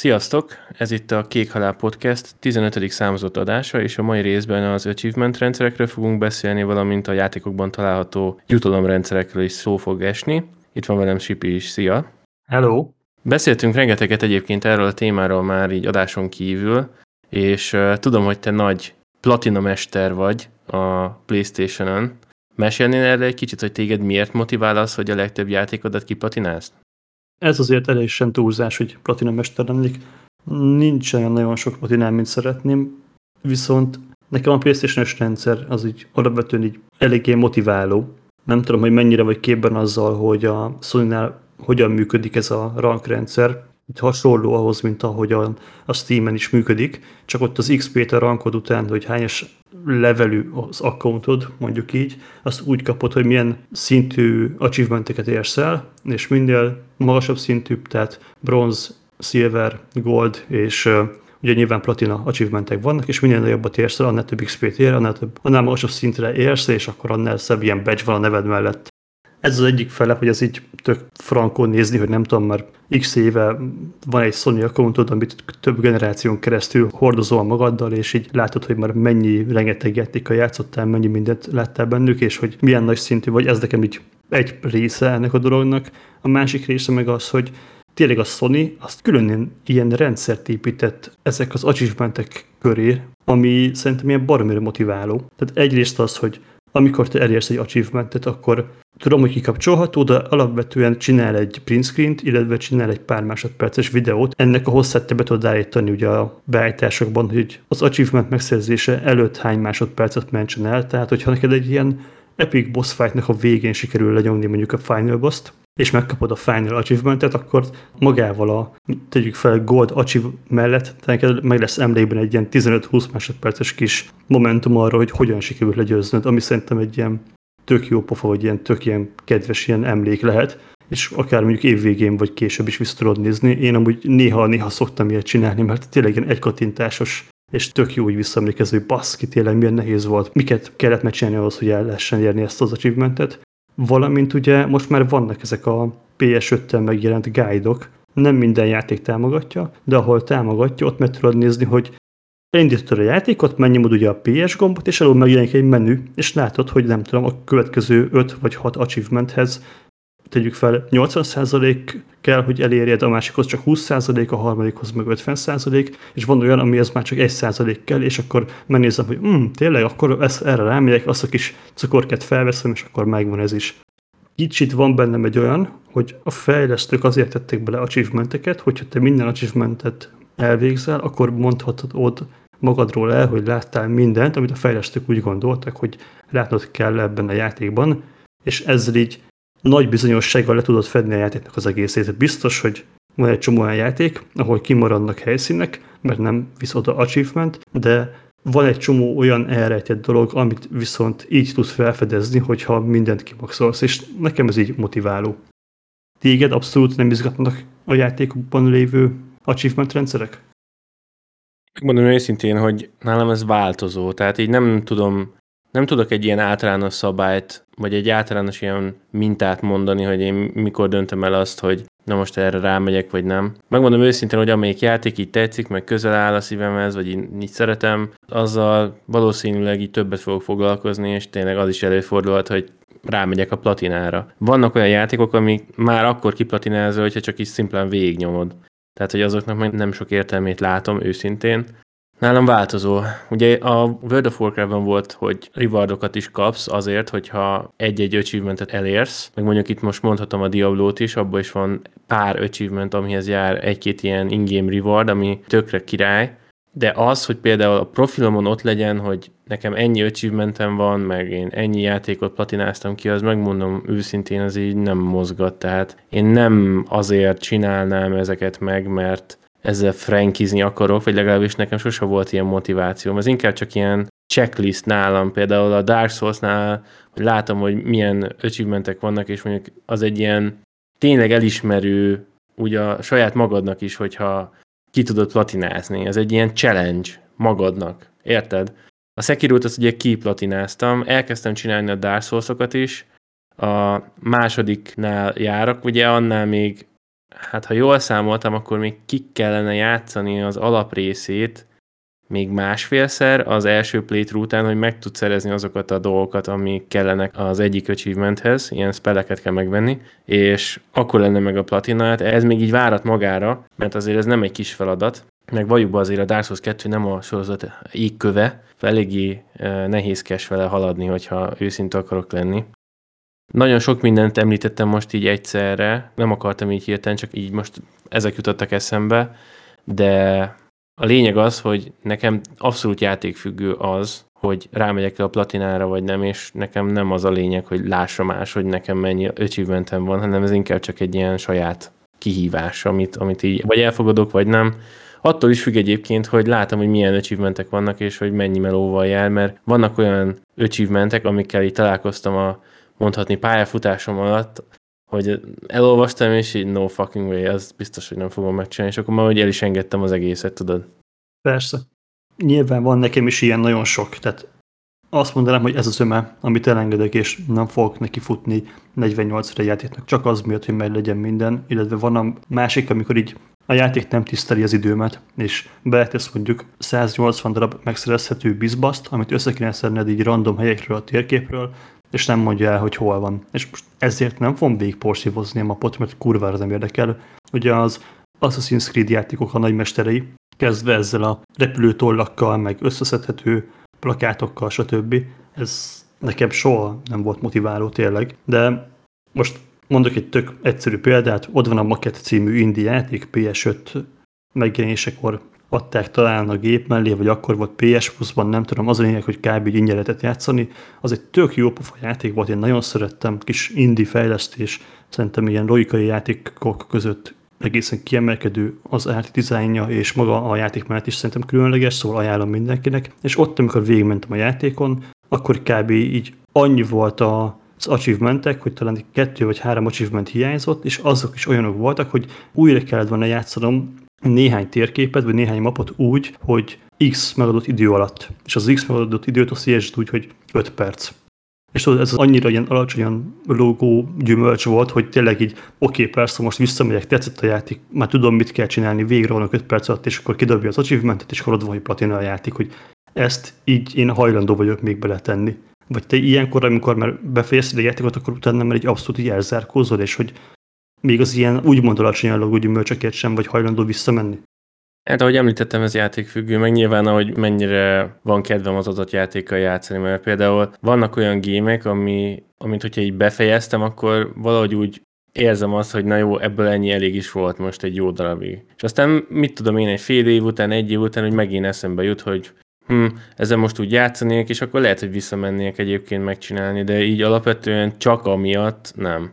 Sziasztok! Ez itt a Kék Halál Podcast 15. számozott adása, és a mai részben az achievement rendszerekről fogunk beszélni, valamint a játékokban található jutalomrendszerekről is szó fog esni. Itt van velem Sipi is, szia! Hello! Beszéltünk rengeteget egyébként erről a témáról már így adáson kívül, és uh, tudom, hogy te nagy platina mester vagy a Playstation-ön. Mesélnél erre egy kicsit, hogy téged miért motivál az, hogy a legtöbb játékodat kiplatinázd? Ez azért teljesen túlzás, hogy platina mester lennék. Nincsen nagyon sok platinám, mint szeretném, viszont nekem a playstation rendszer az így alapvetően így eléggé motiváló. Nem tudom, hogy mennyire vagy képben azzal, hogy a sony hogyan működik ez a rankrendszer. Hasonló ahhoz, mint ahogyan a Steam-en is működik, csak ott az XP-t rankod után, hogy hányas levelű az accountod, mondjuk így, azt úgy kapod, hogy milyen szintű achievementeket érsz el, és minél magasabb szintű, tehát bronz, silver, gold és uh, ugye nyilván platina achievementek vannak, és minél nagyobbat érsz el, annál több XP-t ér, annál, több, annál magasabb szintre érsz, és akkor annál szebb ilyen badge van a neved mellett. Ez az egyik fele, hogy ez így tök frankon nézni, hogy nem tudom, már x éve van egy Sony accountod, amit több generáción keresztül hordozol magaddal, és így látod, hogy már mennyi rengeteg játékkal játszottál, mennyi mindent láttál bennük, és hogy milyen nagy szintű vagy, ez nekem így egy része ennek a dolognak. A másik része meg az, hogy tényleg a Sony azt külön ilyen rendszert épített ezek az achievementek köré, ami szerintem ilyen baromira motiváló. Tehát egyrészt az, hogy amikor te elérsz egy achievementet, akkor tudom, hogy kikapcsolható, de alapvetően csinál egy print screen-t, illetve csinál egy pár másodperces videót. Ennek a hosszát te be tudod állítani ugye a beállításokban, hogy az achievement megszerzése előtt hány másodpercet mentsen el. Tehát, hogyha neked egy ilyen epic boss fightnak a végén sikerül lenyomni mondjuk a final boss-t, és megkapod a Final Achievementet, akkor magával a, tegyük fel, Gold Achieve mellett neked meg lesz emlékben egy ilyen 15-20 másodperces kis momentum arra, hogy hogyan sikerült legyőznöd, ami szerintem egy ilyen tök jó pofa, vagy ilyen tök ilyen kedves ilyen emlék lehet, és akár mondjuk évvégén vagy később is vissza tudod nézni. Én amúgy néha-néha szoktam ilyet csinálni, mert tényleg ilyen egykatintásos és tök jó úgy visszaemlékező, hogy baszki, tényleg milyen nehéz volt, miket kellett megcsinálni ahhoz, hogy el lehessen érni ezt az achievementet. Valamint ugye most már vannak ezek a PS5-tel megjelent guide-ok, nem minden játék támogatja, de ahol támogatja, ott meg tudod nézni, hogy elindítod a játékot, megnyomod ugye a PS gombot, és alul megjelenik egy menü, és látod, hogy nem tudom, a következő 5 vagy 6 achievementhez tegyük fel, 80% kell, hogy elérjed, a másikhoz csak 20%, a harmadikhoz meg 50%, és van olyan, amihez már csak 1% kell, és akkor megnézem, hogy hm, tényleg, akkor ezt, erre rámegyek, azt a kis cukorkát felveszem, és akkor megvan ez is. Kicsit van bennem egy olyan, hogy a fejlesztők azért tették bele achievementeket, hogyha te minden achievementet elvégzel, akkor mondhatod ott magadról el, hogy láttál mindent, amit a fejlesztők úgy gondoltak, hogy látnod kell ebben a játékban, és ezzel így nagy bizonyossággal le tudod fedni a játéknak az egészét. Biztos, hogy van egy csomó olyan játék, ahol kimaradnak helyszínek, mert nem visz oda achievement, de van egy csomó olyan elrejtett dolog, amit viszont így tudsz felfedezni, hogyha mindent kimaxolsz, és nekem ez így motiváló. Téged abszolút nem izgatnak a játékokban lévő achievement rendszerek? Megmondom őszintén, hogy nálam ez változó, tehát így nem tudom nem tudok egy ilyen általános szabályt, vagy egy általános ilyen mintát mondani, hogy én mikor döntöm el azt, hogy na most erre rámegyek, vagy nem. Megmondom őszintén, hogy amelyik játék így tetszik, meg közel áll a szívemhez, vagy így, így szeretem, azzal valószínűleg így többet fogok foglalkozni, és tényleg az is előfordulhat, hogy rámegyek a platinára. Vannak olyan játékok, amik már akkor kiplatinázol, hogyha csak is szimplán végignyomod. Tehát, hogy azoknak meg nem sok értelmét látom őszintén, Nálam változó. Ugye a World of Warcraft-ban volt, hogy rewardokat is kapsz azért, hogyha egy-egy achievementet elérsz, meg mondjuk itt most mondhatom a Diablo-t is, abban is van pár achievement, amihez jár egy-két ilyen in-game reward, ami tökre király, de az, hogy például a profilomon ott legyen, hogy nekem ennyi achievementem van, meg én ennyi játékot platináztam ki, az megmondom őszintén, az így nem mozgat. Tehát én nem azért csinálnám ezeket meg, mert ezzel frankizni akarok, vagy legalábbis nekem sose volt ilyen motivációm. Ez inkább csak ilyen checklist nálam, például a Dark Souls-nál, hogy látom, hogy milyen achievementek vannak, és mondjuk az egy ilyen tényleg elismerő, úgy a saját magadnak is, hogyha ki tudod platinázni. Ez egy ilyen challenge magadnak. Érted? A Sekiro-t azt ugye kiplatináztam, elkezdtem csinálni a Dark Souls-okat is, a másodiknál járok, ugye annál még hát ha jól számoltam, akkor még ki kellene játszani az alaprészét még másfélszer az első playthrough után, hogy meg tud szerezni azokat a dolgokat, amik kellenek az egyik achievementhez, ilyen spelleket kell megvenni, és akkor lenne meg a platina, hát ez még így várat magára, mert azért ez nem egy kis feladat, meg valljuk be azért a Dark Souls 2 nem a sorozat égköve, eléggé nehézkes vele haladni, hogyha őszinte akarok lenni. Nagyon sok mindent említettem most így egyszerre, nem akartam így hirtelen, csak így most ezek jutottak eszembe, de a lényeg az, hogy nekem abszolút játékfüggő az, hogy rámegyek-e a platinára, vagy nem, és nekem nem az a lényeg, hogy lássa más, hogy nekem mennyi achievementem van, hanem ez inkább csak egy ilyen saját kihívás, amit, amit így vagy elfogadok, vagy nem. Attól is függ egyébként, hogy látom, hogy milyen achievementek vannak, és hogy mennyi melóval jár, mert vannak olyan achievementek, amikkel így találkoztam a mondhatni pályafutásom alatt, hogy elolvastam, és így no fucking way, az biztos, hogy nem fogom megcsinálni, és akkor már el is engedtem az egészet, tudod. Persze. Nyilván van nekem is ilyen nagyon sok, tehát azt mondanám, hogy ez az öme, amit elengedek, és nem fogok neki futni 48 re játéknak, csak az miatt, hogy meg legyen minden, illetve van a másik, amikor így a játék nem tiszteli az időmet, és beletesz mondjuk 180 darab megszerezhető bizbaszt, amit össze kéne szedned így random helyekről a térképről, és nem mondja el, hogy hol van. És most ezért nem fogom végigporszívozni a mapot, mert kurvára nem érdekel. Ugye az Assassin's Creed játékok a nagymesterei, kezdve ezzel a repülőtollakkal, meg összeszedhető plakátokkal, stb. Ez nekem soha nem volt motiváló tényleg, de most mondok egy tök egyszerű példát, ott van a Maket című indie játék PS5 megjelenésekor adták talán a gép mellé, vagy akkor volt PS Plus-ban, nem tudom, az a lényeg, hogy kb. ingyen lehetett játszani. Az egy tök jó pofa játék volt, én nagyon szerettem, kis indie fejlesztés, szerintem ilyen logikai játékok között egészen kiemelkedő az art dizájnja, és maga a játék mellett is szerintem különleges, szóval ajánlom mindenkinek. És ott, amikor végigmentem a játékon, akkor kb. így annyi volt a, az achievementek, hogy talán kettő vagy három achievement hiányzott, és azok is olyanok voltak, hogy újra kellett volna játszanom néhány térképet, vagy néhány mapot úgy, hogy X megadott idő alatt. És az X megadott időt azt jelzett úgy, hogy 5 perc. És tudod, ez annyira ilyen alacsonyan logó gyümölcs volt, hogy tényleg így, oké, okay, persze, most visszamegyek, tetszett a játék, már tudom, mit kell csinálni, végre vannak 5 perc alatt, és akkor kidobja az achievementet, és akkor ott van, hogy platina a játék, hogy ezt így én hajlandó vagyok még beletenni. Vagy te ilyenkor, amikor már befejezted a játékot, akkor utána már egy abszolút így elzárkózol, és hogy még az ilyen úgymond alacsony allagú gyümölcsöket sem vagy hajlandó visszamenni? Hát ahogy említettem, ez játékfüggő, meg nyilván, ahogy mennyire van kedvem az adott játékkal játszani, mert például vannak olyan gémek, ami, amit hogyha így befejeztem, akkor valahogy úgy érzem azt, hogy na jó, ebből ennyi elég is volt most egy jó darabig. És aztán mit tudom én, egy fél év után, egy év után, hogy megint eszembe jut, hogy hm, ezzel most úgy játszanék, és akkor lehet, hogy visszamennék egyébként megcsinálni, de így alapvetően csak amiatt nem.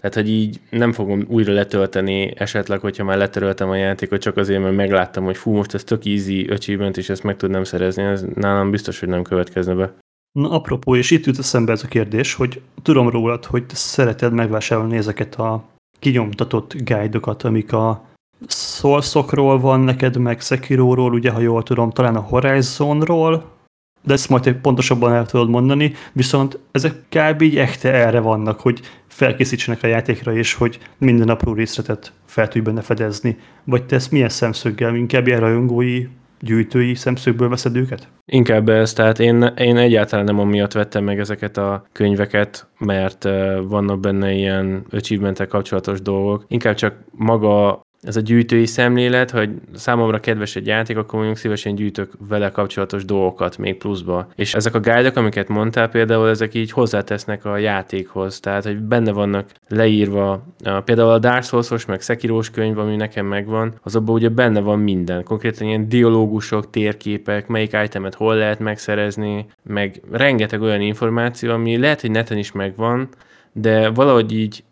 Tehát, hogy így nem fogom újra letölteni esetleg, hogyha már letöröltem a játékot, csak azért, mert megláttam, hogy fú, most ez tök easy achievement, és ezt meg tudnám szerezni, ez nálam biztos, hogy nem következne be. Na, apropó, és itt jut eszembe ez a kérdés, hogy tudom rólad, hogy te szereted megvásárolni ezeket a kinyomtatott guide-okat, amik a Soulsokról van neked, meg Sekiroról, ugye, ha jól tudom, talán a Horizonról, de ezt majd pontosabban el tudod mondani, viszont ezek kb. így echte erre vannak, hogy felkészítsenek a játékra, és hogy minden apró részletet fel tudj benne fedezni. Vagy te ezt milyen szemszöggel, inkább ilyen rajongói, gyűjtői szemszögből veszed őket? Inkább ez, tehát én, én egyáltalán nem amiatt vettem meg ezeket a könyveket, mert vannak benne ilyen achievement kapcsolatos dolgok. Inkább csak maga ez a gyűjtői szemlélet, hogy számomra kedves egy játék, akkor mondjuk szívesen gyűjtök vele kapcsolatos dolgokat még pluszba. És ezek a guide amiket mondtál például, ezek így hozzátesznek a játékhoz, tehát hogy benne vannak leírva, például a Dark Souls-os, meg Sekirós könyv, ami nekem megvan, azokban ugye benne van minden, konkrétan ilyen dialógusok, térképek, melyik itemet hol lehet megszerezni, meg rengeteg olyan információ, ami lehet, hogy neten is megvan, de valahogy így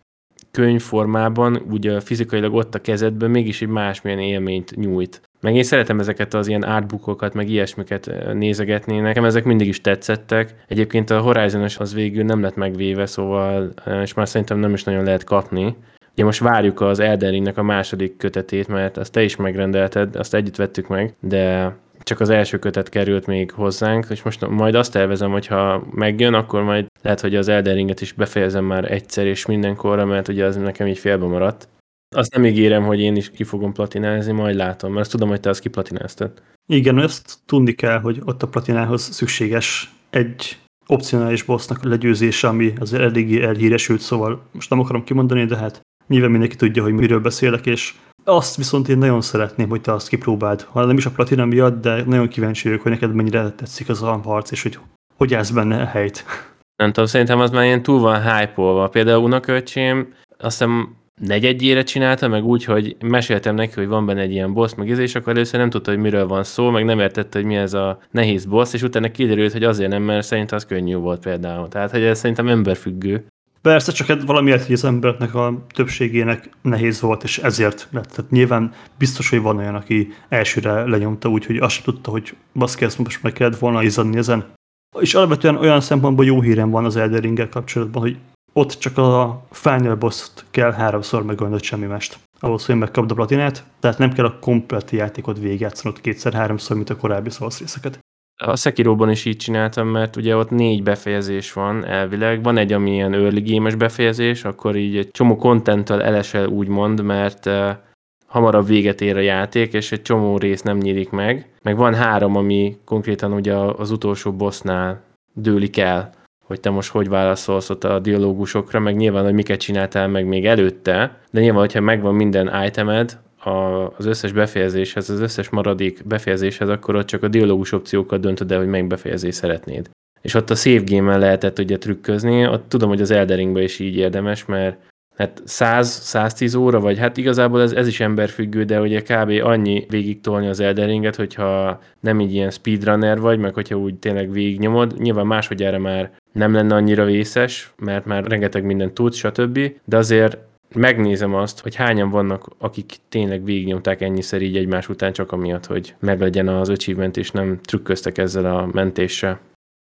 könyvformában, ugye fizikailag ott a kezedben mégis egy másmilyen élményt nyújt. Meg én szeretem ezeket az ilyen artbookokat, meg ilyesmiket nézegetni. Nekem ezek mindig is tetszettek. Egyébként a horizon az végül nem lett megvéve, szóval, és már szerintem nem is nagyon lehet kapni. Ugye most várjuk az Elden Ringnek a második kötetét, mert azt te is megrendelted, azt együtt vettük meg, de csak az első kötet került még hozzánk, és most majd azt tervezem, hogy ha megjön, akkor majd lehet, hogy az Elden Ringet is befejezem már egyszer és mindenkorra, mert ugye az nekem így félbe maradt. azt nem ígérem, hogy én is ki fogom platinázni, majd látom, mert azt tudom, hogy te azt kiplatináztad. Igen, ezt tudni kell, hogy ott a platinához szükséges egy opcionális bossnak legyőzése, ami az eléggé elhíresült, szóval most nem akarom kimondani, de hát nyilván mindenki tudja, hogy miről beszélek, és azt viszont én nagyon szeretném, hogy te azt kipróbáld. Ha nem is a platina miatt, de nagyon kíváncsi vagyok, hogy neked mennyire tetszik az a harc, és hogy hogy állsz benne a helyt. Nem tudom, szerintem az már ilyen túl van hype Például unoköcsém, azt hiszem negyedjére csinálta, meg úgy, hogy meséltem neki, hogy van benne egy ilyen boss, meg és akkor először nem tudta, hogy miről van szó, meg nem értette, hogy mi ez a nehéz boss, és utána kiderült, hogy azért nem, mert szerint az könnyű volt például. Tehát, hogy ez szerintem emberfüggő. Persze, csak hát valamiért, hogy az embereknek a többségének nehéz volt, és ezért lett. Tehát nyilván biztos, hogy van olyan, aki elsőre lenyomta úgy, hogy azt tudta, hogy baszki, ezt most meg kellett volna izadni ezen. És alapvetően olyan szempontból jó hírem van az Elder ring kapcsolatban, hogy ott csak a final boss kell háromszor megölnöd semmi mest. Ahhoz, hogy megkapd a platinát, tehát nem kell a komplet játékot végigjátszanod kétszer-háromszor, mint a korábbi Souls részeket. A Sekiroban is így csináltam, mert ugye ott négy befejezés van elvileg. Van egy, ami ilyen early game befejezés, akkor így egy csomó contenttel elesel úgymond, mert hamarabb véget ér a játék, és egy csomó rész nem nyílik meg. Meg van három, ami konkrétan ugye az utolsó bossnál dőlik el hogy te most hogy válaszolsz ott a dialógusokra, meg nyilván, hogy miket csináltál meg még előtte, de nyilván, hogyha megvan minden itemed, az összes befejezéshez, az összes maradék befejezéshez, akkor ott csak a dialógus opciókat döntöd el, hogy melyik befejezést szeretnéd. És ott a save game lehetett ugye trükközni, ott tudom, hogy az Eldering is így érdemes, mert hát 100-110 óra, vagy hát igazából ez, ez is emberfüggő, de ugye kb. annyi végig tolni az Elderinget, hogyha nem így ilyen speedrunner vagy, meg hogyha úgy tényleg végignyomod, nyilván másodjára már nem lenne annyira vészes, mert már rengeteg mindent tud, stb. De azért megnézem azt, hogy hányan vannak, akik tényleg végignyomták ennyiszer így egymás után csak amiatt, hogy meglegyen az achievement, és nem trükköztek ezzel a mentéssel.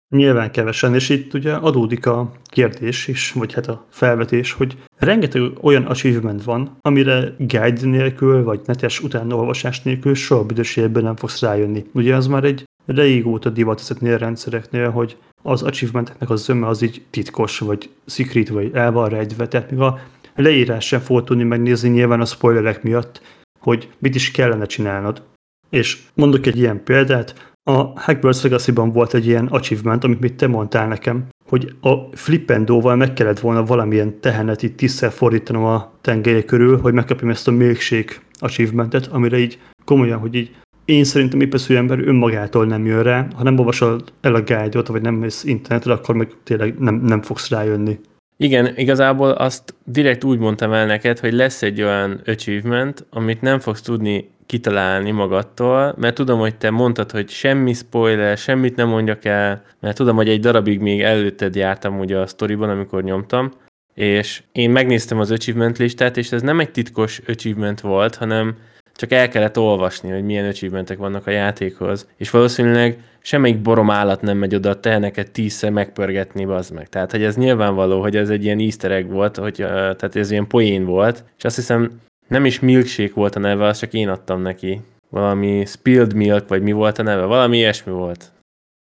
Nyilván kevesen, és itt ugye adódik a kérdés is, vagy hát a felvetés, hogy rengeteg olyan achievement van, amire guide nélkül, vagy netes utánolvasás nélkül soha büdös nem fogsz rájönni. Ugye az már egy régóta divat ezeknél a rendszereknél, hogy az achievementeknek az zöme az így titkos, vagy secret, vagy el van rejtve, tehát még a leírás sem fog tudni megnézni nyilván a spoilerek miatt, hogy mit is kellene csinálnod. És mondok egy ilyen példát, a Hackbirds Legacy-ban volt egy ilyen achievement, amit mit te mondtál nekem, hogy a flippendóval meg kellett volna valamilyen tehenet itt tízszer fordítanom a tengelye körül, hogy megkapjam ezt a milkshake achievementet, amire így komolyan, hogy így én szerintem épeszű ember önmagától nem jön rá, ha nem olvasol el a guide-ot, vagy nem mész internetre, akkor meg tényleg nem, nem fogsz rájönni. Igen, igazából azt direkt úgy mondtam el neked, hogy lesz egy olyan achievement, amit nem fogsz tudni kitalálni magadtól, mert tudom, hogy te mondtad, hogy semmi spoiler, semmit nem mondjak el, mert tudom, hogy egy darabig még előtted jártam ugye a sztoriban, amikor nyomtam, és én megnéztem az achievement listát, és ez nem egy titkos achievement volt, hanem csak el kellett olvasni, hogy milyen achievementek vannak a játékhoz, és valószínűleg semmelyik borom állat nem megy oda a teheneket tízszer megpörgetni, az meg. Tehát, hogy ez nyilvánvaló, hogy ez egy ilyen easter egg volt, hogy, tehát ez ilyen poén volt, és azt hiszem nem is milkshake volt a neve, azt csak én adtam neki. Valami spilled milk, vagy mi volt a neve, valami ilyesmi volt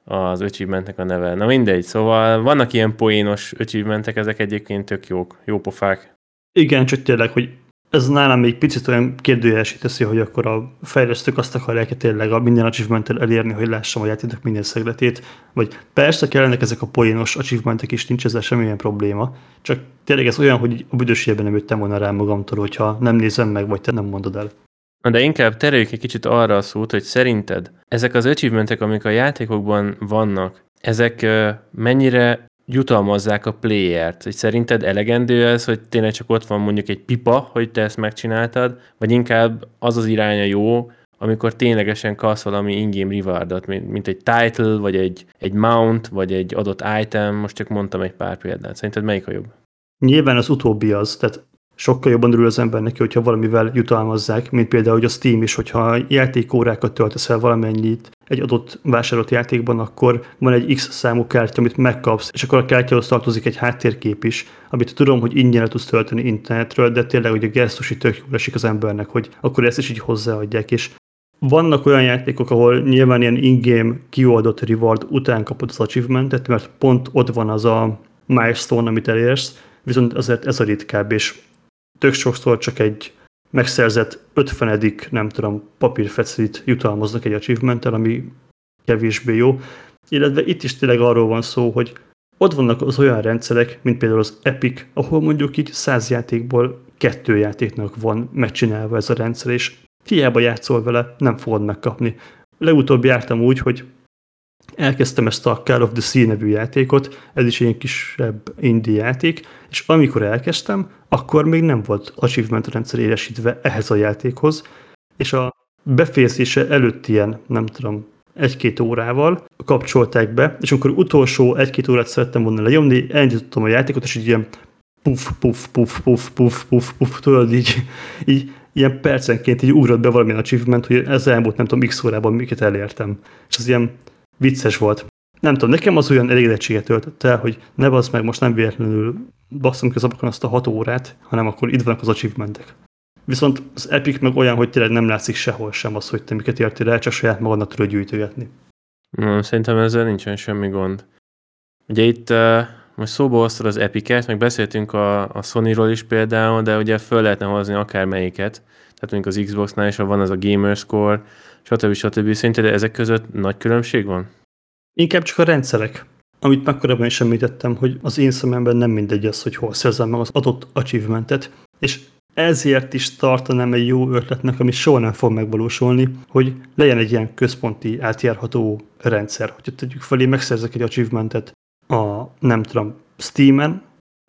az achievementnek a neve. Na mindegy, szóval vannak ilyen poénos achievementek, ezek egyébként tök jók, jó pofák. Igen, csak tényleg, hogy ez nálam még picit olyan kérdőjelesé teszi, hogy akkor a fejlesztők azt akarják -e tényleg a minden achievement elérni, hogy lássam a játékok minden szegletét, vagy persze kellenek ezek a poénos achievementek is, nincs ezzel semmilyen probléma, csak tényleg ez olyan, hogy a büdösségben nem jöttem volna rá magamtól, hogyha nem nézem meg, vagy te nem mondod el. De inkább tereljük egy kicsit arra a szót, hogy szerinted ezek az achievementek, amik a játékokban vannak, ezek mennyire jutalmazzák a playert. Hogy szerinted elegendő ez, hogy tényleg csak ott van mondjuk egy pipa, hogy te ezt megcsináltad, vagy inkább az az iránya jó, amikor ténylegesen kapsz valami in-game rewardot, mint, mint egy title, vagy egy, egy mount, vagy egy adott item, most csak mondtam egy pár példát. Szerinted melyik a jobb? Nyilván az utóbbi az, tehát sokkal jobban örül az ember neki, hogyha valamivel jutalmazzák, mint például hogy a Steam is, hogyha játékórákat töltesz el valamennyit egy adott vásárolt játékban, akkor van egy X számú kártya, amit megkapsz, és akkor a kártyához tartozik egy háttérkép is, amit tudom, hogy ingyen tudsz tölteni internetről, de tényleg hogy a gesztus így tök jól esik az embernek, hogy akkor ezt is így hozzáadják, és vannak olyan játékok, ahol nyilván ilyen in-game kioldott reward után kapod az achievementet, mert pont ott van az a milestone, amit elérsz, viszont azért ez a ritkább, és tök sokszor csak egy megszerzett 50 nem tudom, papírfecit jutalmaznak egy achievement ami kevésbé jó. Illetve itt is tényleg arról van szó, hogy ott vannak az olyan rendszerek, mint például az Epic, ahol mondjuk így száz játékból kettő játéknak van megcsinálva ez a rendszer, és hiába játszol vele, nem fogod megkapni. Legutóbb jártam úgy, hogy elkezdtem ezt a Call of the Sea nevű játékot, ez is egy kisebb indie játék, és amikor elkezdtem, akkor még nem volt achievement rendszer élesítve ehhez a játékhoz, és a befejezése előtt ilyen, nem tudom, egy-két órával kapcsolták be, és amikor utolsó egy-két órát szerettem volna lenyomni, elindítottam a játékot, és így ilyen puff, puff, puff, puff, puff, puff, puff, tudod, így, így ilyen percenként így ugrott be valamilyen achievement, hogy ez elmúlt nem tudom x órában miket elértem. És az ilyen vicces volt. Nem tudom, nekem az olyan elégedettséget töltött el, hogy ne basz meg, most nem véletlenül basszunk az abakon azt a hat órát, hanem akkor itt vannak az achievementek. Viszont az Epic meg olyan, hogy tényleg nem látszik sehol sem az, hogy te miket értél el, csak saját magadnak tudod gyűjtögetni. No, szerintem ezzel nincsen semmi gond. Ugye itt uh, most szóba hoztad az Epic-et, meg beszéltünk a, a Sony-ról is például, de ugye föl lehetne hozni akár melyiket. Tehát mondjuk az Xbox-nál is van az a Gamerscore, stb. stb. Szerinted ezek között nagy különbség van? Inkább csak a rendszerek. Amit már korábban is említettem, hogy az én szememben nem mindegy az, hogy hol szerzem meg az adott achievementet, és ezért is tartanám egy jó ötletnek, ami soha nem fog megvalósulni, hogy legyen egy ilyen központi átjárható rendszer. Hogyha tegyük fel, én megszerzek egy achievementet a, nem tudom, Steam-en,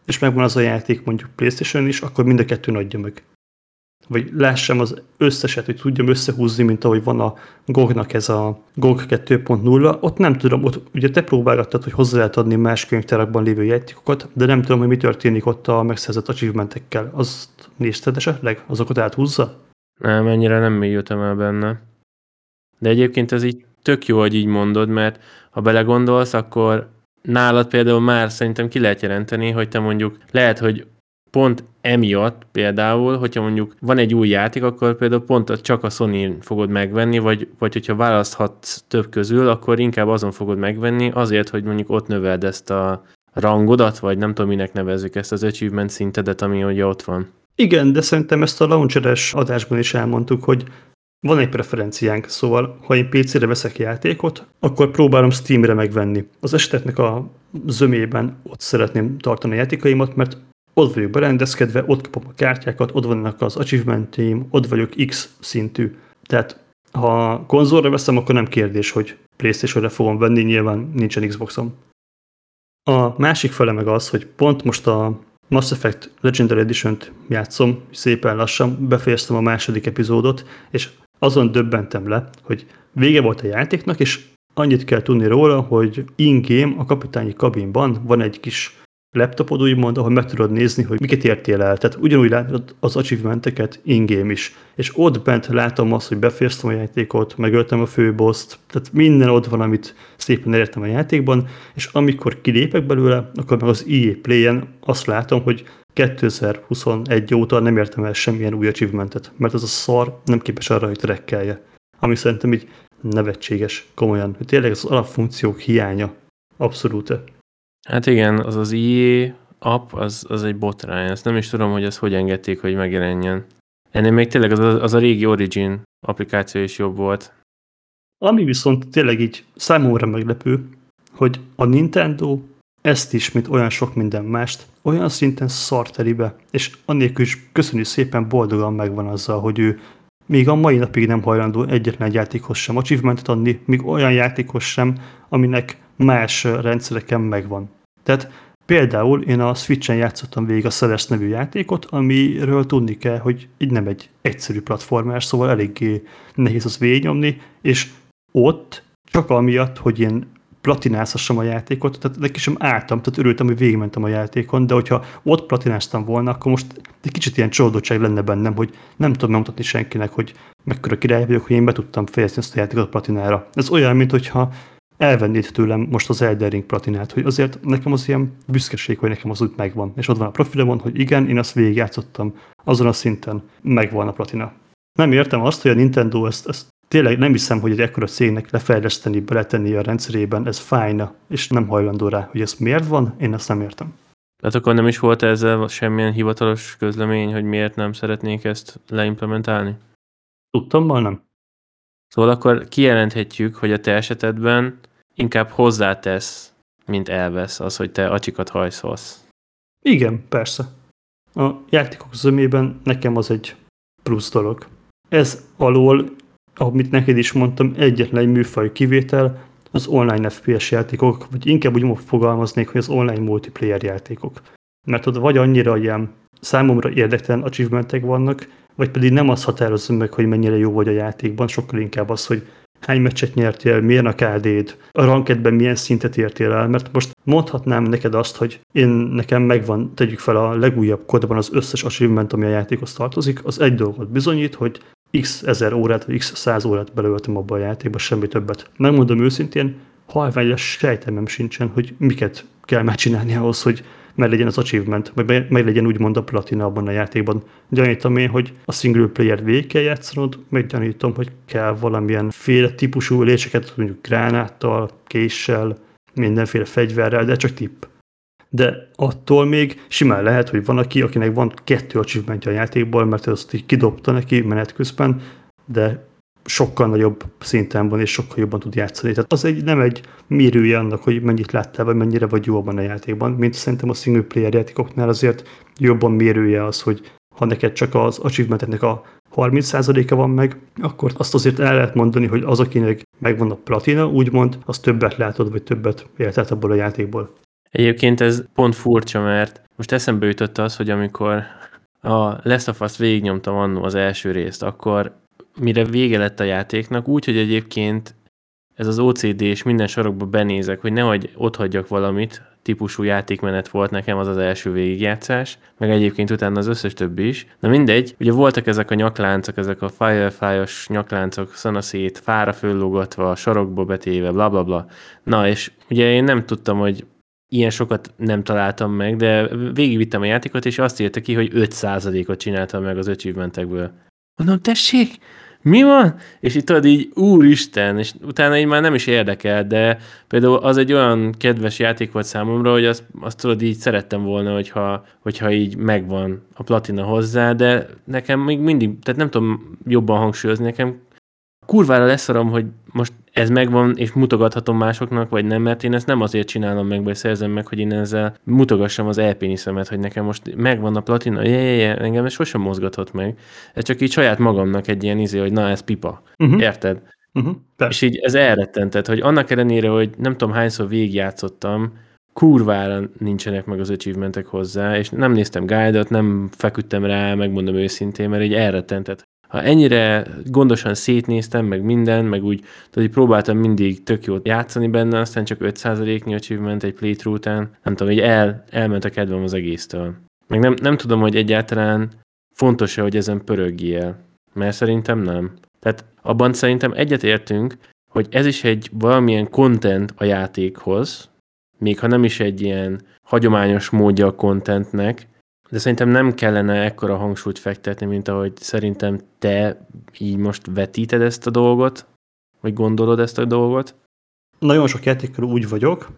és megvan az a játék mondjuk Playstation is, akkor mind a kettőn adja meg vagy lássam az összeset, hogy tudjam összehúzni, mint ahogy van a GOG-nak ez a GOG 2.0, ott nem tudom, ott ugye te próbálgattad, hogy hozzá lehet adni más könyvtárakban lévő játékokat, de nem tudom, hogy mi történik ott a megszerzett achievementekkel. Azt nézted esetleg? Azokat áthúzza? Nem, ennyire nem mélyültem el benne. De egyébként ez így tök jó, hogy így mondod, mert ha belegondolsz, akkor nálad például már szerintem ki lehet jelenteni, hogy te mondjuk lehet, hogy pont emiatt például, hogyha mondjuk van egy új játék, akkor például pont csak a sony fogod megvenni, vagy, vagy hogyha választhatsz több közül, akkor inkább azon fogod megvenni, azért, hogy mondjuk ott növeld ezt a rangodat, vagy nem tudom, minek nevezzük ezt az achievement szintedet, ami ugye ott van. Igen, de szerintem ezt a launcheres adásban is elmondtuk, hogy van egy preferenciánk, szóval ha én PC-re veszek játékot, akkor próbálom Steam-re megvenni. Az eseteknek a zömében ott szeretném tartani a játékaimat, mert ott vagyok berendezkedve, ott kapom a kártyákat, ott vannak az achievementeim, ott vagyok X szintű. Tehát ha konzolra veszem, akkor nem kérdés, hogy Playstation-re fogom venni, nyilván nincsen Xboxom. A másik fele meg az, hogy pont most a Mass Effect Legendary Edition-t játszom, szépen lassan, befejeztem a második epizódot, és azon döbbentem le, hogy vége volt a játéknak, és annyit kell tudni róla, hogy in-game a kapitányi kabinban van egy kis laptopod úgymond, ahol meg tudod nézni, hogy miket értél el. Tehát ugyanúgy látod az achievementeket in-game is. És ott bent látom azt, hogy befejeztem a játékot, megöltem a főboszt, tehát minden ott van, amit szépen elértem a játékban, és amikor kilépek belőle, akkor meg az EA Play-en azt látom, hogy 2021 óta nem értem el semmilyen új achievementet, mert az a szar nem képes arra, hogy trekkelje. Ami szerintem így nevetséges, komolyan. Tényleg az alapfunkciók hiánya. Abszolút. Hát igen, az az IE app, az, az egy botrány. Ezt nem is tudom, hogy ezt hogy engedték, hogy megjelenjen. Ennél még tényleg az az a régi Origin applikáció is jobb volt. Ami viszont tényleg így számomra meglepő, hogy a Nintendo ezt is, mint olyan sok minden mást, olyan szinten szarteribe, és annélkül is köszönjük szépen boldogan megvan azzal, hogy ő még a mai napig nem hajlandó egyetlen egy játékhoz sem achievementet adni, még olyan játékhoz sem, aminek más rendszereken megvan. Tehát például én a Switch-en játszottam végig a Celeste nevű játékot, amiről tudni kell, hogy így nem egy egyszerű platformás, szóval eléggé nehéz az végignyomni, és ott csak amiatt, hogy én platinázhassam a játékot, tehát neki sem álltam, tehát örültem, hogy végigmentem a játékon, de hogyha ott platináztam volna, akkor most egy kicsit ilyen csalódottság lenne bennem, hogy nem tudom megmutatni senkinek, hogy mekkora király vagyok, hogy én be tudtam fejezni ezt a játékot platinára. Ez olyan, mint hogyha elvennéd tőlem most az Elden Ring platinát, hogy azért nekem az ilyen büszkeség, hogy nekem az úgy megvan. És ott van a profilomon, hogy igen, én azt végigjátszottam, azon a szinten megvan a platina. Nem értem azt, hogy a Nintendo ezt, ezt tényleg nem hiszem, hogy egy ekkora cégnek lefejleszteni, beletenni a rendszerében, ez fájna, és nem hajlandó rá, hogy ez miért van, én ezt nem értem. Tehát akkor nem is volt ezzel semmilyen hivatalos közlemény, hogy miért nem szeretnék ezt leimplementálni? Tudtam, nem. Szóval akkor kijelenthetjük, hogy a te esetedben inkább hozzátesz, mint elvesz az, hogy te acsikat hajszolsz. Igen, persze. A játékok zömében nekem az egy plusz dolog. Ez alól, amit neked is mondtam, egyetlen műfaj kivétel, az online FPS játékok, vagy inkább úgy fogalmaznék, hogy az online multiplayer játékok. Mert ott vagy annyira ilyen számomra érdektelen achievementek vannak, vagy pedig nem az határozza meg, hogy mennyire jó vagy a játékban, sokkal inkább az, hogy hány meccset nyertél, milyen a KD-d, a rankedben milyen szintet értél el, mert most mondhatnám neked azt, hogy én nekem megvan, tegyük fel a legújabb kodban az összes achievement, ami a játékhoz tartozik, az egy dolgot bizonyít, hogy x ezer órát, vagy x száz órát belöltem abba a játékba, semmi többet. Megmondom őszintén, halványos sejtemem sincsen, hogy miket kell megcsinálni ahhoz, hogy meg legyen az achievement, vagy meg legyen úgymond a platina abban a játékban. Gyanítom én, hogy a single player végig kell játszanod, meg gyanítom, hogy kell valamilyen féle típusú léseket, mondjuk gránáttal, késsel, mindenféle fegyverrel, de csak tipp. De attól még simán lehet, hogy van aki, akinek van kettő achievementja a játékból, mert azt így kidobta neki menet közben, de sokkal nagyobb szinten van, és sokkal jobban tud játszani. Tehát az egy, nem egy mérője annak, hogy mennyit láttál, vagy mennyire vagy jó abban a játékban, mint szerintem a single player játékoknál azért jobban mérője az, hogy ha neked csak az achievementeknek a 30%-a van meg, akkor azt azért el lehet mondani, hogy az, akinek megvan a platina, úgymond, az többet látod, vagy többet éltelt abból a játékból. Egyébként ez pont furcsa, mert most eszembe jutott az, hogy amikor a Last of Us végignyomtam annó az első részt, akkor mire vége lett a játéknak, úgy, hogy egyébként ez az OCD és minden sarokba benézek, hogy nehogy ott hagyjak valamit, típusú játékmenet volt nekem az az első végigjátszás, meg egyébként utána az összes többi is. Na mindegy, ugye voltak ezek a nyakláncok, ezek a Firefly-os nyakláncok szanaszét, fára föllógatva, sarokba betéve, bla bla bla. Na és ugye én nem tudtam, hogy ilyen sokat nem találtam meg, de végigvittem a játékot, és azt írta ki, hogy 5%-ot csináltam meg az achievementekből. Mondom, tessék, mi van? És itt tudod így, úristen, és utána így már nem is érdekel, de például az egy olyan kedves játék volt számomra, hogy azt, azt tudod így szerettem volna, hogyha, hogyha így megvan a platina hozzá, de nekem még mindig, tehát nem tudom jobban hangsúlyozni, nekem kurvára leszarom, hogy most ez megvan, és mutogathatom másoknak, vagy nem, mert én ezt nem azért csinálom meg, vagy szerzem meg, hogy én ezzel mutogassam az elpéniszemet, hogy nekem most megvan a platina, je, je, je, engem ez sosem mozgathat meg. Ez csak így saját magamnak egy ilyen izé, hogy na, ez pipa. Uh-huh. Érted? Uh-huh. És így ez elrettentett, hogy annak ellenére, hogy nem tudom hányszor végigjátszottam, kurvára nincsenek meg az achievementek hozzá, és nem néztem guide nem feküdtem rá, megmondom őszintén, mert így elrettentett ha ennyire gondosan szétnéztem, meg minden, meg úgy, tehát így próbáltam mindig tök jót játszani benne, aztán csak 5%-nyi achievement egy playthrough után, nem tudom, így el, elment a kedvem az egésztől. Meg nem, nem tudom, hogy egyáltalán fontos-e, hogy ezen pörögjél, mert szerintem nem. Tehát abban szerintem egyetértünk, hogy ez is egy valamilyen content a játékhoz, még ha nem is egy ilyen hagyományos módja a contentnek, de szerintem nem kellene ekkora hangsúlyt fektetni, mint ahogy szerintem te így most vetíted ezt a dolgot, vagy gondolod ezt a dolgot. Nagyon sok játékkal úgy vagyok,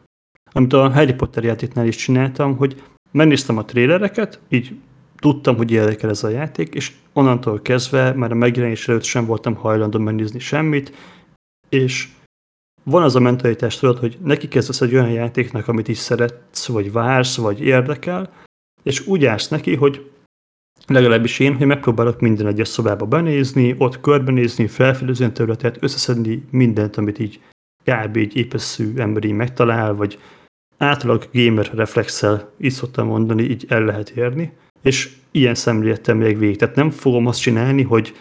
amit a Harry Potter játéknál is csináltam, hogy megnéztem a trélereket, így tudtam, hogy érdekel ez a játék, és onnantól kezdve már a megjelenés előtt sem voltam hajlandó megnézni semmit, és van az a mentalitás, tudod, hogy neki kezdesz egy olyan játéknak, amit is szeretsz, vagy vársz, vagy érdekel, és úgy állsz neki, hogy legalábbis én, hogy megpróbálok minden egyes szobába benézni, ott körbenézni, felfedezni a területet, összeszedni mindent, amit így kb. így épeszű ember megtalál, vagy átlag gamer reflexel, így szoktam mondani, így el lehet érni, és ilyen szemlélettem még végig. Tehát nem fogom azt csinálni, hogy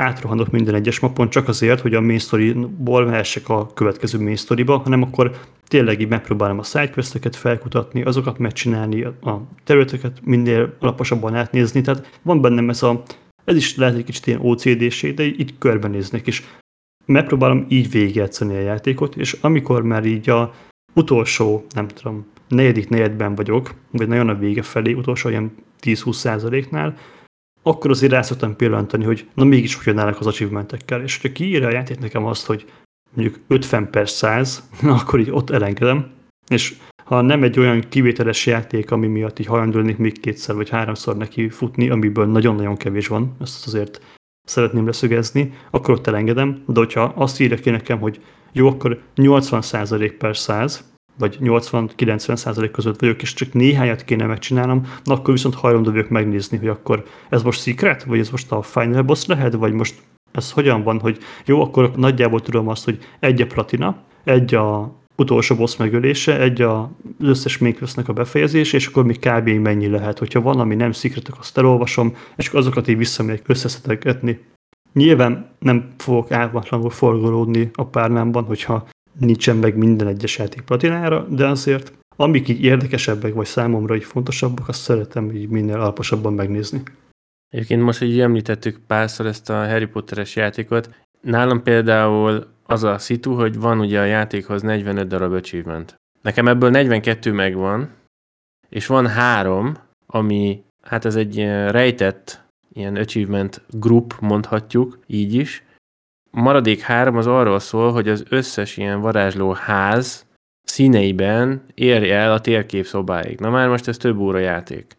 átrohanok minden egyes mapon csak azért, hogy a main story-ból a következő main story-ba, hanem akkor tényleg így megpróbálom a sidequesteket felkutatni, azokat megcsinálni, a területeket minél alaposabban átnézni, tehát van bennem ez a, ez is lehet egy kicsit ilyen ocd de így körbenéznek, és megpróbálom így végigjátszani a játékot, és amikor már így a utolsó, nem tudom, negyedik negyedben vagyok, vagy nagyon a vége felé, utolsó ilyen 10-20 százaléknál, akkor azért rá szoktam pillantani, hogy na mégis hogyan állnak az achievementekkel. És hogyha kiírja a játék nekem azt, hogy mondjuk 50 per 100, na akkor így ott elengedem, és ha nem egy olyan kivételes játék, ami miatt így hajlandó még kétszer vagy háromszor neki futni, amiből nagyon-nagyon kevés van, ezt azért szeretném leszögezni, akkor ott elengedem, de hogyha azt írja ki nekem, hogy jó, akkor 80% per 100, vagy 80-90% között vagyok, és csak néhányat kéne megcsinálnom, na akkor viszont hajlandó vagyok megnézni, hogy akkor ez most secret, vagy ez most a final boss lehet, vagy most ez hogyan van, hogy jó, akkor nagyjából tudom azt, hogy egy a platina, egy a utolsó boss megölése, egy a, az összes Minecraftnak a befejezés, és akkor még kb. mennyi lehet. Hogyha van, ami nem secret, azt elolvasom, és akkor azokat így visszamegyek összeszedegetni. Nyilván nem fogok álmatlanul forgolódni a párnámban, hogyha nincsen meg minden egyes játék platinára, de azért amik így érdekesebbek, vagy számomra így fontosabbak, azt szeretem így minél alaposabban megnézni. Egyébként most így említettük párszor ezt a Harry Potteres játékot. Nálam például az a szitu, hogy van ugye a játékhoz 45 darab achievement. Nekem ebből 42 megvan, és van három, ami, hát ez egy rejtett ilyen achievement group, mondhatjuk, így is. Maradék három az arról szól, hogy az összes ilyen varázsló ház színeiben érje el a térkép szobáig. Na már most ez több óra játék.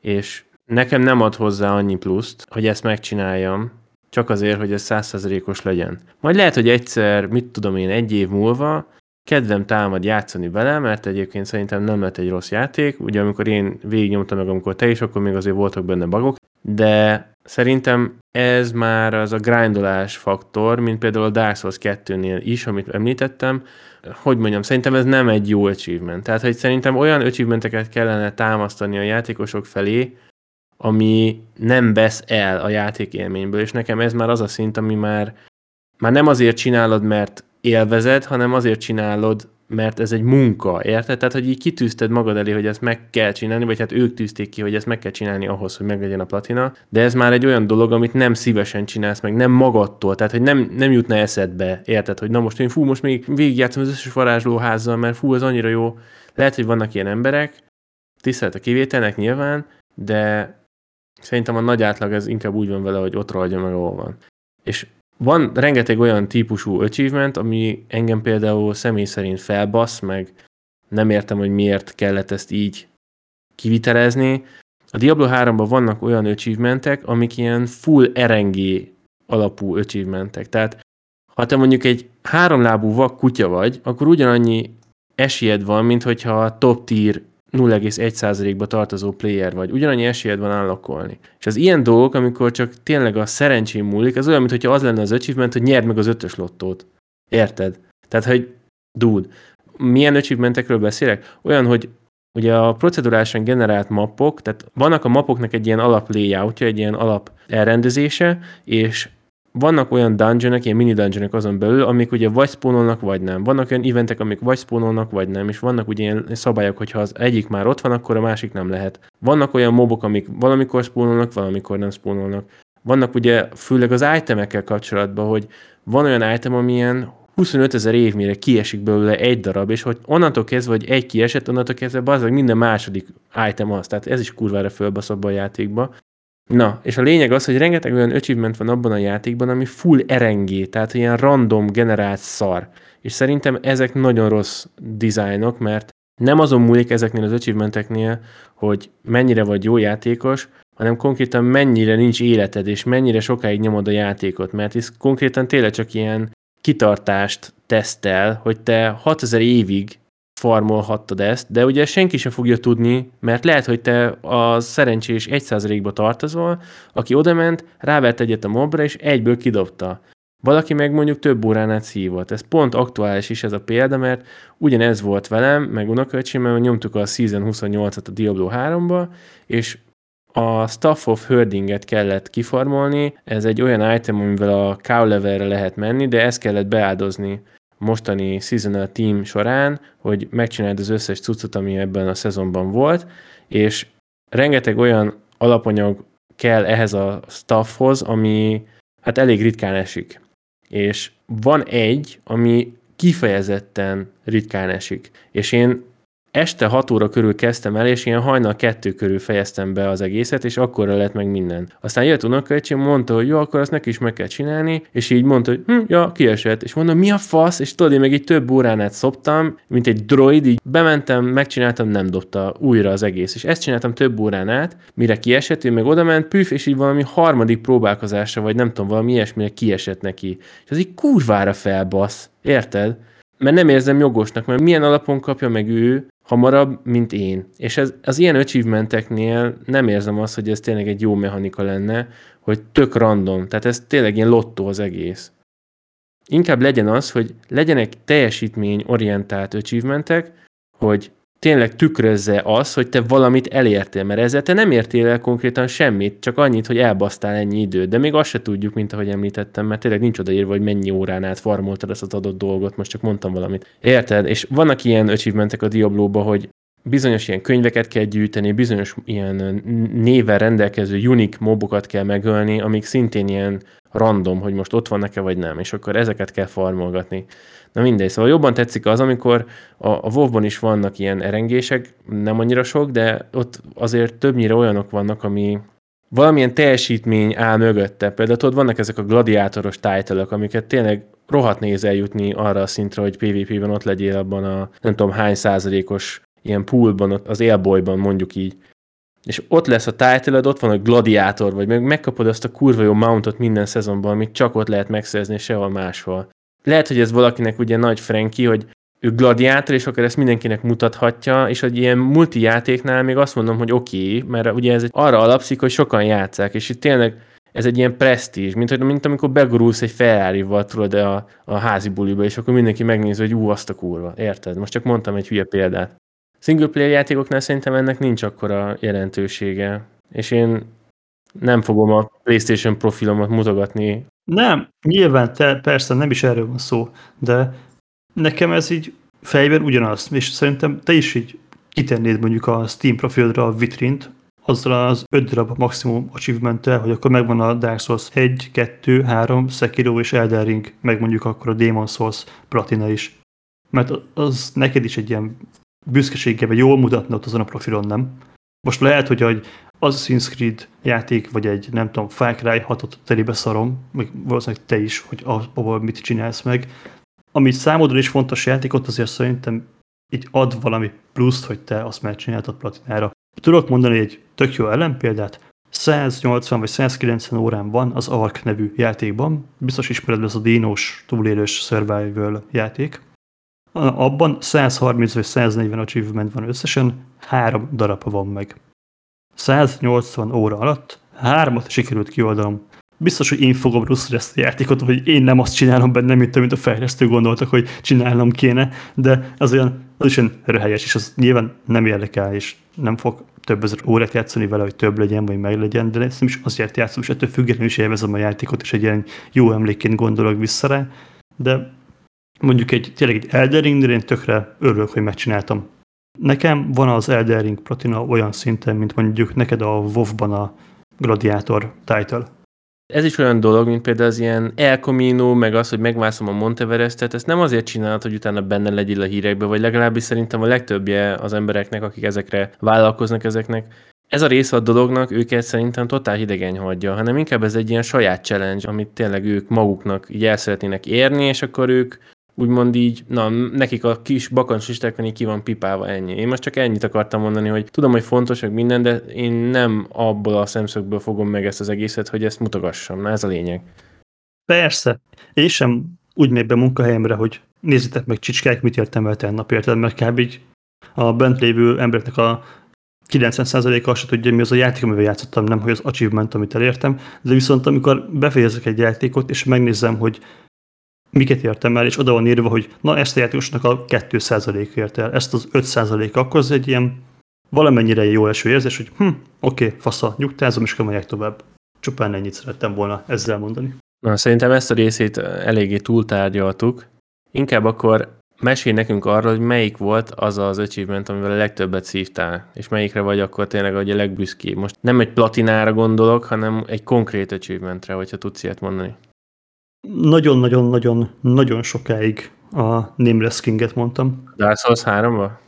És nekem nem ad hozzá annyi pluszt, hogy ezt megcsináljam, csak azért, hogy ez százszerzelékos legyen. Majd lehet, hogy egyszer, mit tudom én, egy év múlva kedvem támad játszani vele, mert egyébként szerintem nem lett egy rossz játék. Ugye amikor én végignyomtam meg, amikor te is, akkor még azért voltak benne bagok, de szerintem ez már az a grindolás faktor, mint például a Dark Souls 2-nél is, amit említettem, hogy mondjam, szerintem ez nem egy jó achievement. Tehát, hogy szerintem olyan achievementeket kellene támasztani a játékosok felé, ami nem vesz el a játékélményből, és nekem ez már az a szint, ami már, már nem azért csinálod, mert élvezed, hanem azért csinálod, mert ez egy munka, érted? Tehát, hogy így kitűzted magad elé, hogy ezt meg kell csinálni, vagy hát ők tűzték ki, hogy ezt meg kell csinálni ahhoz, hogy meglegyen a platina, de ez már egy olyan dolog, amit nem szívesen csinálsz meg, nem magadtól, tehát, hogy nem, nem jutna eszedbe, érted? Hogy na most én fú, most még végigjátszom az összes varázslóházzal, mert fú, az annyira jó. Lehet, hogy vannak ilyen emberek, tisztelt a kivételnek nyilván, de Szerintem a nagy átlag ez inkább úgy van vele, hogy ott ragadja meg, ahol van. És van rengeteg olyan típusú achievement, ami engem például személy szerint felbasz, meg nem értem, hogy miért kellett ezt így kivitelezni. A Diablo 3-ban vannak olyan achievementek, amik ilyen full RNG alapú achievementek. Tehát ha te mondjuk egy háromlábú vak kutya vagy, akkor ugyanannyi esélyed van, mint hogyha a top tier 0,1%-ba tartozó player vagy, ugyanannyi esélyed van állakolni. És az ilyen dolgok, amikor csak tényleg a szerencsém múlik, az olyan, mintha az lenne az achievement, hogy nyerd meg az ötös lottót. Érted? Tehát, hogy dude, milyen achievementekről beszélek? Olyan, hogy ugye a procedurálisan generált mappok, tehát vannak a mapoknak egy ilyen alap layoutja, egy ilyen alap elrendezése, és vannak olyan dungeonok, ilyen mini dungeonok azon belül, amik ugye vagy spónolnak, vagy nem. Vannak olyan eventek, amik vagy spónolnak, vagy nem, és vannak ugye ilyen szabályok, hogyha az egyik már ott van, akkor a másik nem lehet. Vannak olyan mobok, amik valamikor spónolnak, valamikor nem spónolnak. Vannak ugye főleg az itemekkel kapcsolatban, hogy van olyan item, amilyen 25 ezer év mire kiesik belőle egy darab, és hogy onnantól kezdve, hogy egy kiesett, onnantól kezdve bazdmeg minden második item az. Tehát ez is kurvára fölbasz abba a játékba. Na, és a lényeg az, hogy rengeteg olyan achievement van abban a játékban, ami full RNG, tehát ilyen random generált szar. És szerintem ezek nagyon rossz dizájnok, mert nem azon múlik ezeknél az achievementeknél, hogy mennyire vagy jó játékos, hanem konkrétan mennyire nincs életed, és mennyire sokáig nyomod a játékot, mert ez konkrétan tényleg csak ilyen kitartást tesztel, hogy te 6000 évig farmolhattad ezt, de ugye senki sem fogja tudni, mert lehet, hogy te a szerencsés 1%-ba tartozol, aki odament, rávert egyet a mobra, és egyből kidobta. Valaki meg mondjuk több órán át szívott. Ez pont aktuális is ez a példa, mert ugyanez volt velem, meg mert nyomtuk a Season 28-at a Diablo 3-ba, és a Staff of Herdinget kellett kifarmolni, ez egy olyan item, amivel a cow levelre lehet menni, de ezt kellett beáldozni mostani seasonal team során, hogy megcsináld az összes cuccot, ami ebben a szezonban volt, és rengeteg olyan alapanyag kell ehhez a staffhoz, ami hát elég ritkán esik. És van egy, ami kifejezetten ritkán esik. És én este 6 óra körül kezdtem el, és ilyen hajnal kettő körül fejeztem be az egészet, és akkor lett meg minden. Aztán jött unokaöcsém, mondta, hogy jó, akkor azt neki is meg kell csinálni, és így mondta, hogy hm, ja, kiesett. És mondom, mi a fasz? És tudod, én meg így több órán át szoptam, mint egy droid, így bementem, megcsináltam, nem dobta újra az egész. És ezt csináltam több órán át, mire kiesett, ő meg oda ment, püf, és így valami harmadik próbálkozásra, vagy nem tudom, valami ilyesmire kiesett neki. És az így kurvára felbasz. Érted? mert nem érzem jogosnak, mert milyen alapon kapja meg ő hamarabb, mint én. És ez, az ilyen achievementeknél nem érzem azt, hogy ez tényleg egy jó mechanika lenne, hogy tök random. Tehát ez tényleg ilyen lottó az egész. Inkább legyen az, hogy legyenek teljesítmény-orientált achievementek, hogy tényleg tükrözze az, hogy te valamit elértél, mert ezzel te nem értél el konkrétan semmit, csak annyit, hogy elbasztál ennyi időt, de még azt se tudjuk, mint ahogy említettem, mert tényleg nincs odaírva, hogy mennyi órán át farmoltad ezt az adott dolgot, most csak mondtam valamit. Érted? És vannak ilyen achievementek a diablo hogy bizonyos ilyen könyveket kell gyűjteni, bizonyos ilyen néven rendelkező unique mobokat kell megölni, amik szintén ilyen random, hogy most ott vannak-e vagy nem, és akkor ezeket kell farmolgatni. Na mindegy, szóval jobban tetszik az, amikor a, a WoW-ban is vannak ilyen erengések, nem annyira sok, de ott azért többnyire olyanok vannak, ami valamilyen teljesítmény áll mögötte. Például tudod, vannak ezek a gladiátoros title amiket tényleg rohadt néz eljutni arra a szintre, hogy PvP-ben ott legyél abban a nem tudom hány százalékos ilyen poolban, az élbolyban mondjuk így. És ott lesz a title ott van a gladiátor, vagy meg megkapod azt a kurva jó mountot minden szezonban, amit csak ott lehet megszerzni, sehol máshol lehet, hogy ez valakinek ugye nagy Franki, hogy ő gladiátor, és akkor ezt mindenkinek mutathatja, és egy ilyen multi játéknál még azt mondom, hogy oké, okay, mert ugye ez arra alapszik, hogy sokan játszák, és itt tényleg ez egy ilyen presztízs, mint, hogy, mint amikor begurulsz egy Ferrari-val, tudod, a, a házi buliba, és akkor mindenki megnézi, hogy ú, azt a kurva, érted? Most csak mondtam egy hülye példát. Single player játékoknál szerintem ennek nincs akkora jelentősége, és én nem fogom a PlayStation profilomat mutogatni nem, nyilván te, persze nem is erről van szó, de nekem ez így fejben ugyanaz, és szerintem te is így kitennéd mondjuk a Steam profilra a vitrint, azzal az 5 darab maximum achievement hogy akkor megvan a Dark Souls 1, 2, 3, Sekiro és Elden Ring, meg mondjuk akkor a Demon Souls platina is. Mert az neked is egy ilyen büszkeséggel, vagy jól mutatna ott azon a profilon, nem? Most lehet, hogy egy Assassin's Creed játék, vagy egy, nem tudom, Far Cry 6 telébe szarom, meg valószínűleg te is, hogy abból mit csinálsz meg. Ami számodra is fontos játékot, azért szerintem így ad valami pluszt, hogy te azt megcsináltad platinára. Tudok mondani egy tök jó ellenpéldát, 180 vagy 190 órán van az Ark nevű játékban, biztos ismered ez a dínos, túlélős survival játék. Abban 130 vagy 140 achievement van összesen, három darab van meg. 180 óra alatt hármat sikerült kioldanom. Biztos, hogy én fogom rosszul ezt a játékot, vagy én nem azt csinálom benne, mint amit a fejlesztők gondoltak, hogy csinálnom kéne, de az olyan, az is olyan röhelyes, és az nyilván nem érdekel, és nem fog több ezer órát játszani vele, hogy több legyen, vagy meg legyen, de nem is azért játszom, és ettől függetlenül is élvezem a játékot, és egy ilyen jó emlékként gondolok vissza rá, de mondjuk egy, tényleg egy Elden Ring, én tökre örülök, hogy megcsináltam. Nekem van az Elden platina olyan szinten, mint mondjuk neked a WoW-ban a Gladiator title. Ez is olyan dolog, mint például az ilyen El Camino, meg az, hogy megmászom a Monteverestet, ezt nem azért csinálod, hogy utána benne legyél a hírekbe, vagy legalábbis szerintem a legtöbbje az embereknek, akik ezekre vállalkoznak ezeknek, ez a része a dolognak őket szerintem totál hidegen hagyja, hanem inkább ez egy ilyen saját challenge, amit tényleg ők maguknak így el szeretnének érni, és akkor ők úgymond így, na, nekik a kis bakancslistákon így ki van pipálva ennyi. Én most csak ennyit akartam mondani, hogy tudom, hogy fontos, hogy minden, de én nem abból a szemszögből fogom meg ezt az egészet, hogy ezt mutogassam. Na, ez a lényeg. Persze. Én sem úgy megy be munkahelyemre, hogy nézzétek meg csicskák, mit értem el tegnap, érted? Mert kb. így a bent lévő embereknek a 90%-a azt tudja, mi az a játék, amivel játszottam, nem hogy az achievement, amit elértem, de viszont amikor befejezek egy játékot, és megnézem, hogy miket értem el, és oda van írva, hogy na ezt a játékosnak a 2% ért el, ezt az 5% akkor az egy ilyen valamennyire jó eső érzés, hogy hm, oké, okay, fasza, nyugtázom, és megyek tovább. Csupán ennyit szerettem volna ezzel mondani. Na, szerintem ezt a részét eléggé túltárgyaltuk. Inkább akkor mesélj nekünk arról, hogy melyik volt az az achievement, amivel a legtöbbet szívtál, és melyikre vagy akkor tényleg a legbüszkébb. Most nem egy platinára gondolok, hanem egy konkrét achievementre, hogyha tudsz ilyet mondani nagyon-nagyon-nagyon nagyon sokáig a Nameless King-et mondtam. Dark Souls 3 -ba?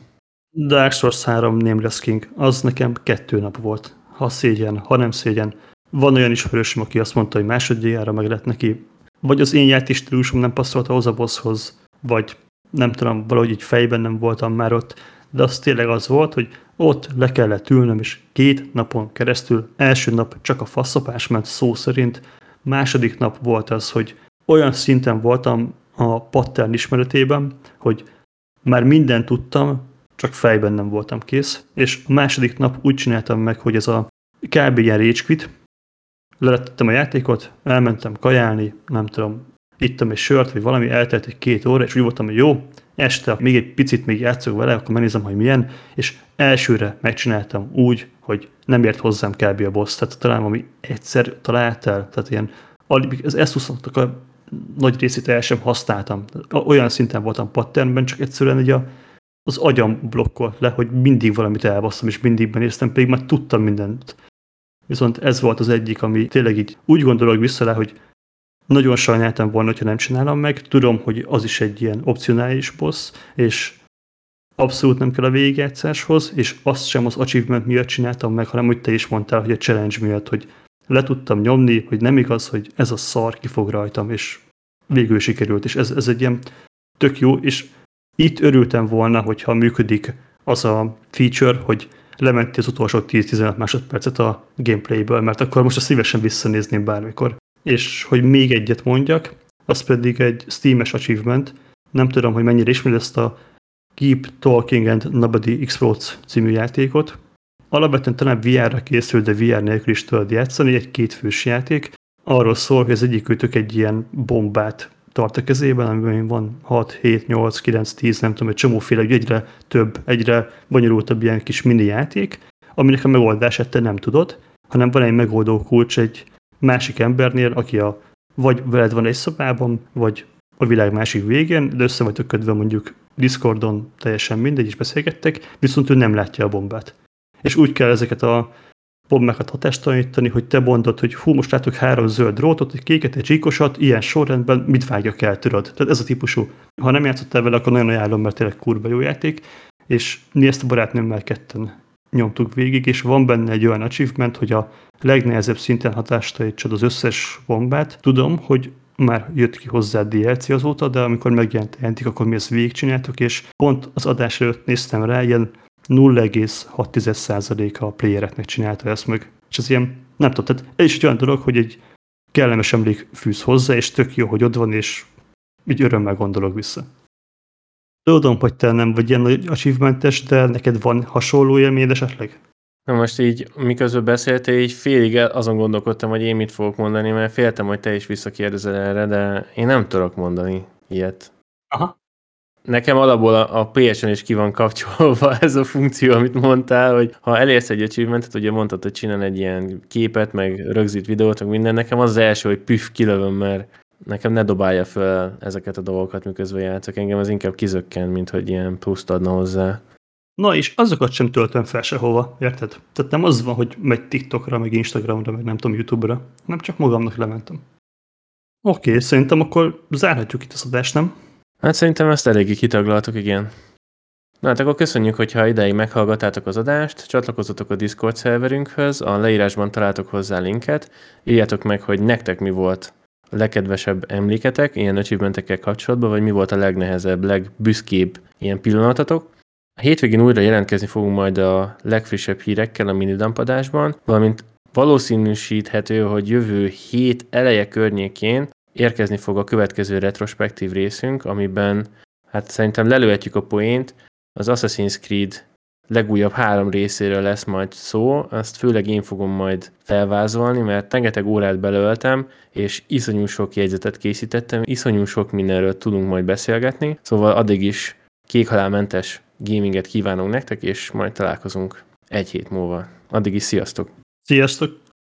Dark Souls 3 Nameless King, az nekem kettő nap volt. Ha szégyen, ha nem szégyen. Van olyan ismerősöm, aki azt mondta, hogy másodjára meg lett neki. Vagy az én játékstílusom nem passzolt ahhoz a bosshoz, vagy nem tudom, valahogy így fejben nem voltam már ott, de az tényleg az volt, hogy ott le kellett ülnöm, és két napon keresztül, első nap csak a faszopás ment szó szerint, második nap volt az, hogy olyan szinten voltam a pattern ismeretében, hogy már mindent tudtam, csak fejben nem voltam kész, és a második nap úgy csináltam meg, hogy ez a kb. ilyen lelettem a játékot, elmentem kajálni, nem tudom, ittam egy sört, vagy valami, eltelt egy két óra, és úgy voltam, hogy jó, este még egy picit még játszok vele, akkor megnézem, hogy milyen, és elsőre megcsináltam úgy, hogy nem ért hozzám kb. a boss, tehát talán ami egyszer találtál, tehát ilyen, az s a nagy részét el sem használtam. Olyan szinten voltam patternben, csak egyszerűen egy a, az agyam blokkolt le, hogy mindig valamit elbasztam, és mindig benéztem, pedig már tudtam mindent. Viszont ez volt az egyik, ami tényleg így úgy gondolok vissza le, hogy nagyon sajnáltam volna, hogyha nem csinálom meg. Tudom, hogy az is egy ilyen opcionális boss, és abszolút nem kell a végigjátszáshoz, és azt sem az achievement miatt csináltam meg, hanem hogy te is mondtál, hogy a challenge miatt, hogy le tudtam nyomni, hogy nem igaz, hogy ez a szar ki fog rajtam, és végül sikerült, és ez, ez egy ilyen tök jó, és itt örültem volna, hogyha működik az a feature, hogy lementi az utolsó 10-15 másodpercet a gameplayből, mert akkor most a szívesen visszanézném bármikor. És hogy még egyet mondjak, az pedig egy Steam-es achievement, nem tudom, hogy mennyire ismeri ezt a Keep Talking and Nobody Explodes című játékot. Alapvetően talán VR-ra készül, de VR nélkül is tudod játszani, egy kétfős játék. Arról szól, hogy az egyik őtök egy ilyen bombát tart a kezében, amiben van 6, 7, 8, 9, 10, nem tudom, egy csomóféle, egyre több, egyre bonyolultabb ilyen kis mini játék, aminek a megoldását te nem tudod, hanem van egy megoldó kulcs egy másik embernél, aki a, vagy veled van egy szobában, vagy a világ másik végén, de össze vagytok kötve mondjuk Discordon, teljesen mindegy, is beszélgettek, viszont ő nem látja a bombát. És úgy kell ezeket a bombákat hatástalanítani, hogy te mondod, hogy hú, most látok három zöld drótot, egy kéket, egy csíkosat, ilyen sorrendben mit vágjak el, tudod? Tehát ez a típusú. Ha nem játszottál vele, akkor nagyon ajánlom, mert tényleg kurva jó játék, és mi ezt a barátnőmmel ketten nyomtuk végig, és van benne egy olyan achievement, hogy a legnehezebb szinten hatástalanítsad az összes bombát. Tudom, hogy már jött ki hozzá DLC azóta, de amikor megjelent jelentik, akkor mi ezt végigcsináltuk, és pont az adás előtt néztem rá, ilyen 0,6%-a a playereknek csinálta ezt meg. És ez ilyen, nem tudom, tehát ez is egy olyan dolog, hogy egy kellemes emlék fűz hozzá, és tök jó, hogy ott van, és így örömmel gondolok vissza. Tudom, hogy te nem vagy ilyen achievementes, de neked van hasonló élmény esetleg? Na most így, miközben beszéltél, így félig azon gondolkodtam, hogy én mit fogok mondani, mert féltem, hogy te is visszakérdezel erre, de én nem tudok mondani ilyet. Aha. Nekem alapból a, a PS-en is ki van kapcsolva ez a funkció, amit mondtál, hogy ha elérsz egy achievementet, ugye mondtad, hogy csinál egy ilyen képet, meg rögzít videót, meg minden, nekem az, az első, hogy püff, kilövöm, mert nekem ne dobálja fel ezeket a dolgokat, miközben játszok. Engem az inkább kizökken, mint hogy ilyen pluszt adna hozzá. Na és azokat sem töltöm fel sehova, érted? Tehát nem az van, hogy megy TikTokra, meg Instagramra, meg nem tudom, YouTube-ra, nem csak magamnak lementem. Oké, okay, szerintem akkor zárhatjuk itt az adást, nem? Hát szerintem ezt eléggé kitaglaltuk, igen. Na hát akkor köszönjük, hogyha ideig meghallgattátok az adást, csatlakozzatok a Discord szerverünkhöz, a leírásban találtok hozzá linket, írjátok meg, hogy nektek mi volt a legkedvesebb emléketek ilyen achievementekkel kapcsolatban, vagy mi volt a legnehezebb, legbüszkébb ilyen pillanatatok. A hétvégén újra jelentkezni fogunk majd a legfrissebb hírekkel a minidampadásban, valamint valószínűsíthető, hogy jövő hét eleje környékén érkezni fog a következő retrospektív részünk, amiben hát szerintem lelőhetjük a poént, az Assassin's Creed legújabb három részéről lesz majd szó, azt főleg én fogom majd felvázolni, mert rengeteg órát belöltem, és iszonyú sok jegyzetet készítettem, iszonyú sok mindenről tudunk majd beszélgetni, szóval addig is kékhalálmentes gaminget kívánunk nektek, és majd találkozunk egy hét múlva. Addig is sziasztok! Sziasztok!